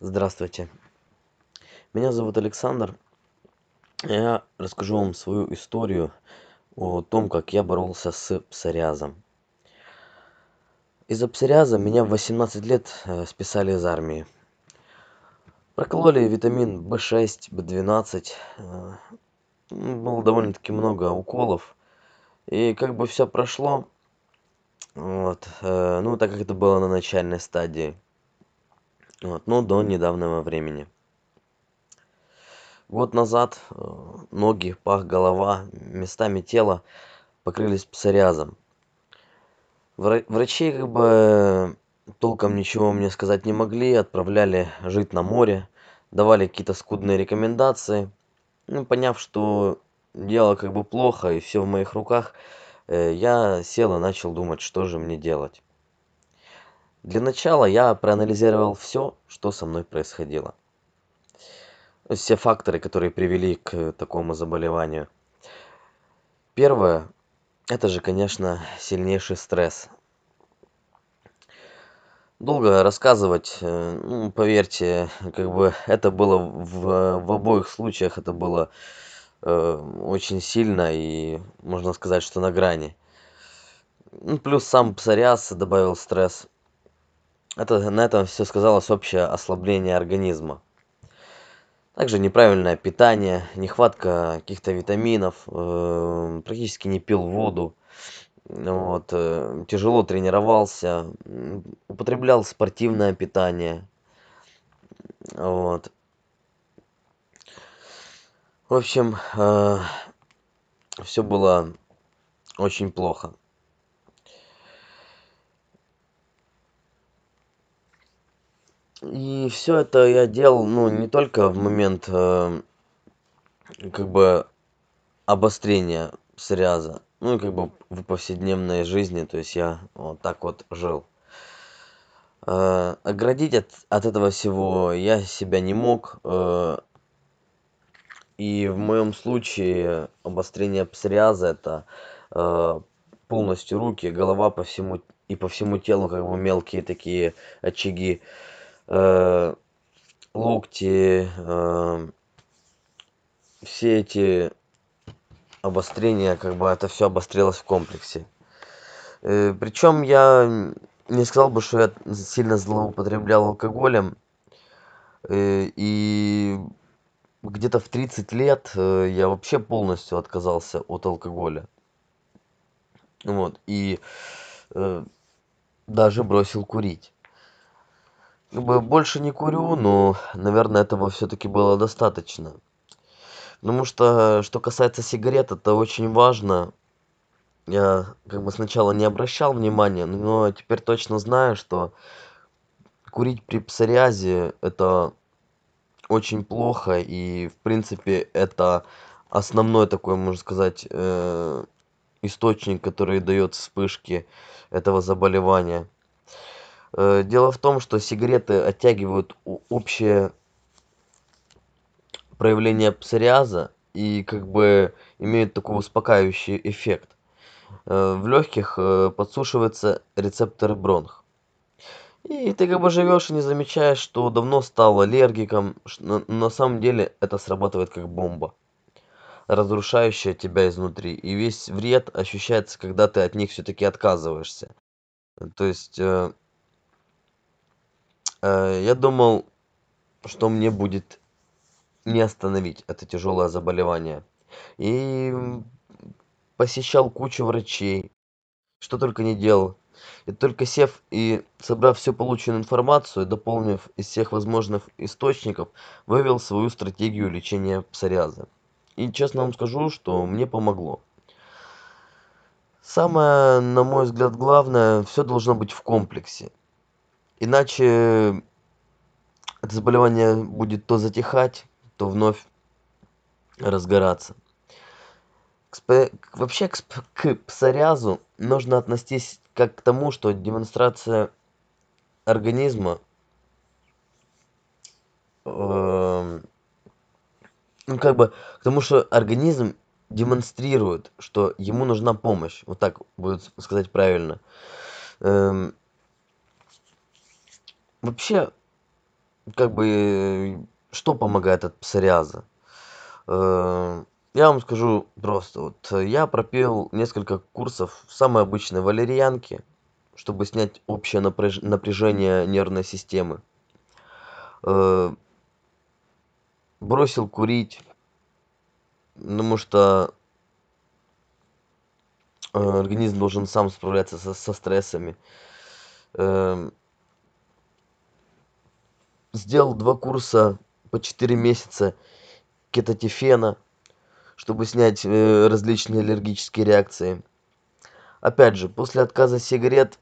Здравствуйте. Меня зовут Александр. Я расскажу вам свою историю о том, как я боролся с псориазом. Из-за псориаза меня в 18 лет э, списали из армии. Прокололи витамин В6, В12. э, м, Было довольно-таки много уколов. И как бы все прошло. Вот. э, Ну, так как это было на начальной стадии. Вот. Ну, до недавнего времени. Год назад э, ноги, пах, голова, местами тела покрылись псориазом. Вра- Врачи как бы толком ничего мне сказать не могли, отправляли жить на море, давали какие-то скудные рекомендации. Ну, поняв, что дело как бы плохо и все в моих руках, э, я сел и начал думать, что же мне делать. Для начала я проанализировал все, что со мной происходило. Все факторы, которые привели к такому заболеванию. Первое, это же, конечно, сильнейший стресс. Долго рассказывать, э, ну, поверьте, как бы это было в, в обоих случаях, это было э, очень сильно и можно сказать, что на грани. Ну, плюс сам псориаз добавил стресс. Это, на этом все сказалось общее ослабление организма. Также неправильное питание, нехватка каких-то витаминов, э, практически не пил воду, вот, э, тяжело тренировался, употреблял спортивное питание, вот. В общем, все было очень плохо. И все это я делал, ну, не только в момент, э, как бы обострения псориаза, ну как бы в повседневной жизни, то есть я вот так вот жил. Э, оградить от, от этого всего я себя не мог. э, И в моем случае обострение псориаза это э, полностью руки, голова по всему и по всему телу как бы мелкие такие очаги, локти, э, все эти обострения, как бы это все обострилось в комплексе. Э, Причем я не сказал бы, что я сильно злоупотреблял алкоголем. Э, И где-то в 30 лет э, я вообще полностью отказался от алкоголя. Вот. И э, даже бросил курить. Как бы больше не курю, но, наверное, этого все-таки было достаточно. Потому что, что касается сигарет, это очень важно. Я как бы сначала не обращал внимания, но теперь точно знаю, что курить при псориазе это очень плохо. И, в принципе, это основной такой, можно сказать, э, источник, который дает вспышки этого заболевания. Э, Дело в том, что сигареты оттягивают общее проявление псориаза и как бы имеют такой успокаивающий эффект. Э, В легких э, подсушиваются рецепторы бронх. И ты как бы живешь и не замечаешь, что давно стал аллергиком. На, самом деле это срабатывает как бомба, разрушающая тебя изнутри. И весь вред ощущается, когда ты от них все-таки отказываешься. То есть я думал, что мне будет не остановить это тяжелое заболевание. И посещал кучу врачей, что только не делал. И только сев и собрав всю полученную информацию, дополнив из всех возможных источников, вывел свою стратегию лечения псориаза. И честно вам скажу, что мне помогло. Самое, на мой взгляд, главное, все должно быть в комплексе. Иначе это заболевание будет то затихать, то вновь разгораться. Вообще к, псориазу нужно отнестись как к тому, что демонстрация организма, эм, ну как бы к тому, что организм демонстрирует, что ему нужна помощь. Вот так будет сказать правильно. Эм, вообще как бы что помогает от псориаза? Я вам скажу просто. Вот я пропил несколько курсов самой обычной валерьянки чтобы снять общее напряжение нервной системы. Бросил курить потому что организм должен сам справляться со стрессами сделал два курса по четыре месяца кетотифена чтобы снять различные аллергические реакции. Опять же после отказа сигарет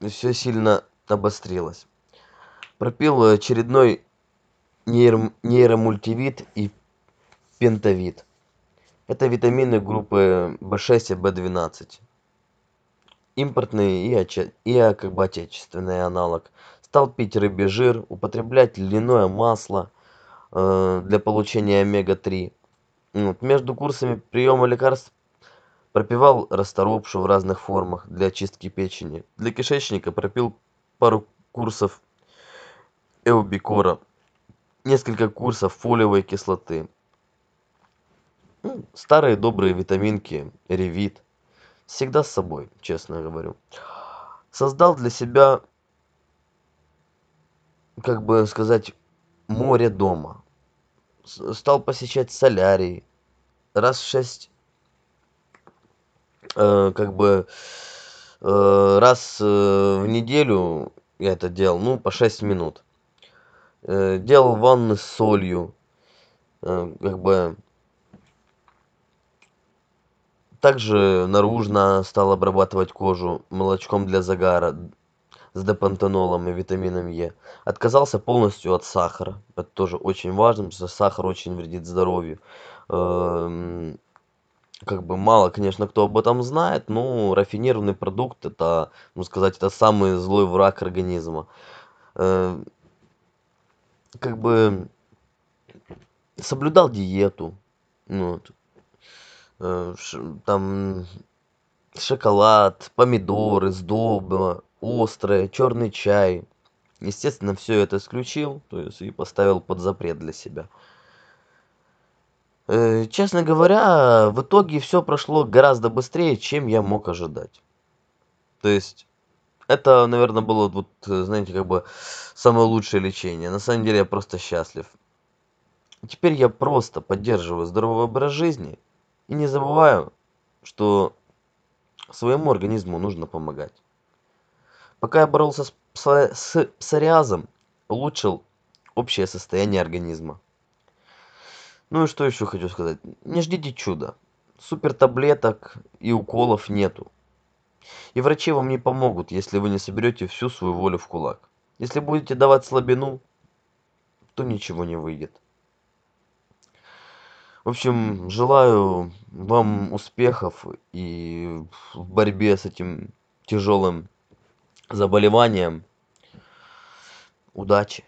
все сильно обострилось. Пропил очередной нейромультивит и пентавит. Это витамины группы в6 и в12 импортный и как бы отечественный аналог стал пить рыбий жир употреблять льняное масло для получения омега-3 между курсами приема лекарств пропивал расторопшу в разных формах для очистки печени. Для кишечника пропил пару курсов эубикора несколько курсов фолиевой кислоты. Старые добрые витаминки ревит. Всегда с собой честно говорю. Создал для себя как бы сказать море дома. Стал посещать солярий. Раз в шесть как бы раз в неделю я это делал ну по шесть минут. Делал ванны с солью. Как бы также наружно стал обрабатывать кожу молочком для загара с депантенолом и витамином е отказался полностью от сахара. Это тоже очень важно потому что сахар очень вредит здоровью. Как бы мало конечно кто об этом знает но рафинированный продукт это можно сказать это самый злой враг организма. Как бы соблюдал диету вот. Там шоколад помидоры сдоба острое чёрный чай. Естественно все это исключил то есть и поставил под запрет для себя. Честно говоря в итоге все прошло гораздо быстрее чем я мог ожидать. То есть это наверное было вот знаете как бы самое лучшее лечение. На самом деле я просто счастлив. Теперь я просто поддерживаю здоровый образ жизни и не забываю что своему организму нужно помогать пока я боролся с псориазом улучшил общее состояние организма. Ну и что еще хочу сказать? Не ждите чуда. Супер таблеток и уколов нету. И врачи вам не помогут если вы не соберете всю свою волю в кулак. Если будете давать слабину то ничего не выйдет. В общем желаю вам успехов и в борьбе с этим тяжелым заболеванием удачи